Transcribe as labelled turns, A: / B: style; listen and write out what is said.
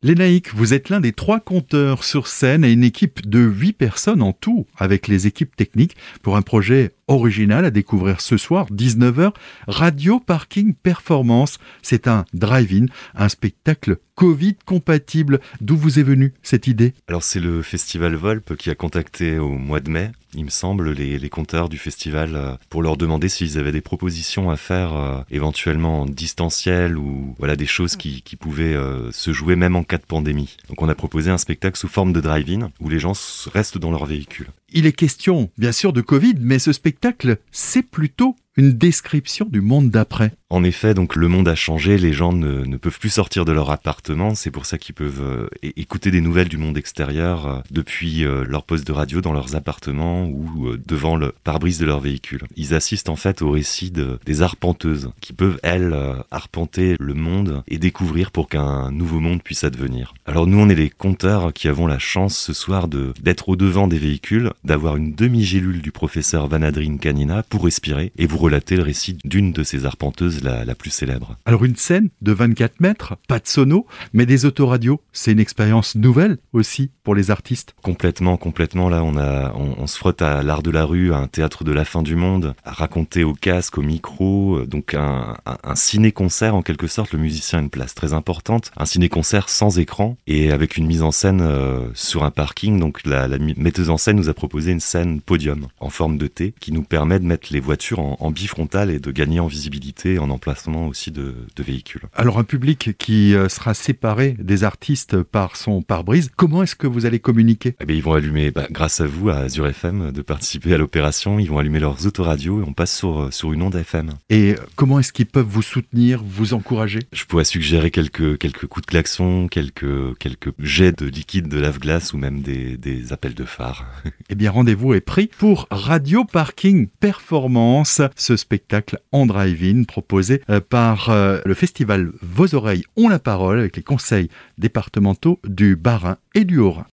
A: Lénaïque, vous êtes l'un des trois compteurs sur scène et une équipe de huit personnes en tout, avec les équipes techniques, pour un projet original à découvrir ce soir, 19h, Radio Parking Performance. C'est un drive-in, un spectacle Covid compatible. D'où vous est venue cette idée?
B: Alors c'est le festival Volp qui a contacté au mois de mai, il me semble, les, les compteurs du festival euh, pour leur demander s'ils avaient des propositions à faire euh, éventuellement en distanciel ou voilà des choses qui, qui pouvaient euh, se jouer même en cas de pandémie. Donc on a proposé un spectacle sous forme de drive-in où les gens restent dans leur véhicule.
A: Il est question, bien sûr, de Covid, mais ce spectacle, c'est plutôt une description du monde d'après.
B: En effet, donc le monde a changé, les gens ne, peuvent plus sortir de leur appartement, c'est pour ça qu'ils peuvent euh, écouter des nouvelles du monde extérieur euh, depuis euh, leur poste de radio dans leurs appartements ou devant le pare-brise de leur véhicule. Ils assistent en fait au récit de, des arpenteuses qui peuvent, elles, arpenter le monde et découvrir pour qu'un nouveau monde puisse advenir. Alors nous, on est les compteurs qui avons la chance ce soir d'être au devant des véhicules, d'avoir une demi-gélule du professeur Vanadrine Canina pour respirer et vous relater le récit d'une de ces arpenteuses la, la, plus célèbre.
A: Alors une scène de 24 mètres, pas de sono, mais des autoradios, c'est une expérience nouvelle aussi pour les artistes.
B: Complètement, complètement. Là, on, a, on, on se frotte à l'art de la rue, à un théâtre de la fin du monde, à raconter au casque, au micro, donc un, un, un ciné-concert en quelque sorte. Le musicien a une place très importante, un ciné-concert sans écran et avec une mise en scène euh, sur un parking. Donc la, la, metteuse en scène nous a proposé une scène podium en forme de T qui nous permet de mettre les voitures en, en bifrontale et de gagner en visibilité, en emplacement aussi de, de, véhicules.
A: Alors un public qui euh, sera séparé des artistes par son pare-brise, comment est-ce que vous allez communiquer?
B: Eh bien, Ils vont allumer, bah, grâce à vous, à Azure FM, de participer à l'opération, ils vont allumer leurs autoradios et on passe sur, euh, sur une onde FM.
A: Et comment est-ce qu'ils peuvent vous soutenir, vous encourager?
B: Je pourrais suggérer quelques, quelques coups de klaxon, quelques, quelques jets de liquide de lave-glace ou même des, des appels de phare.
A: eh bien, rendez-vous est pris pour Radio Parking Performance, ce spectacle en drive-in proposé euh, par euh, le festival Vos oreilles ont la parole avec les conseils départementaux du Bas-Rhin et du Haut-Rhin.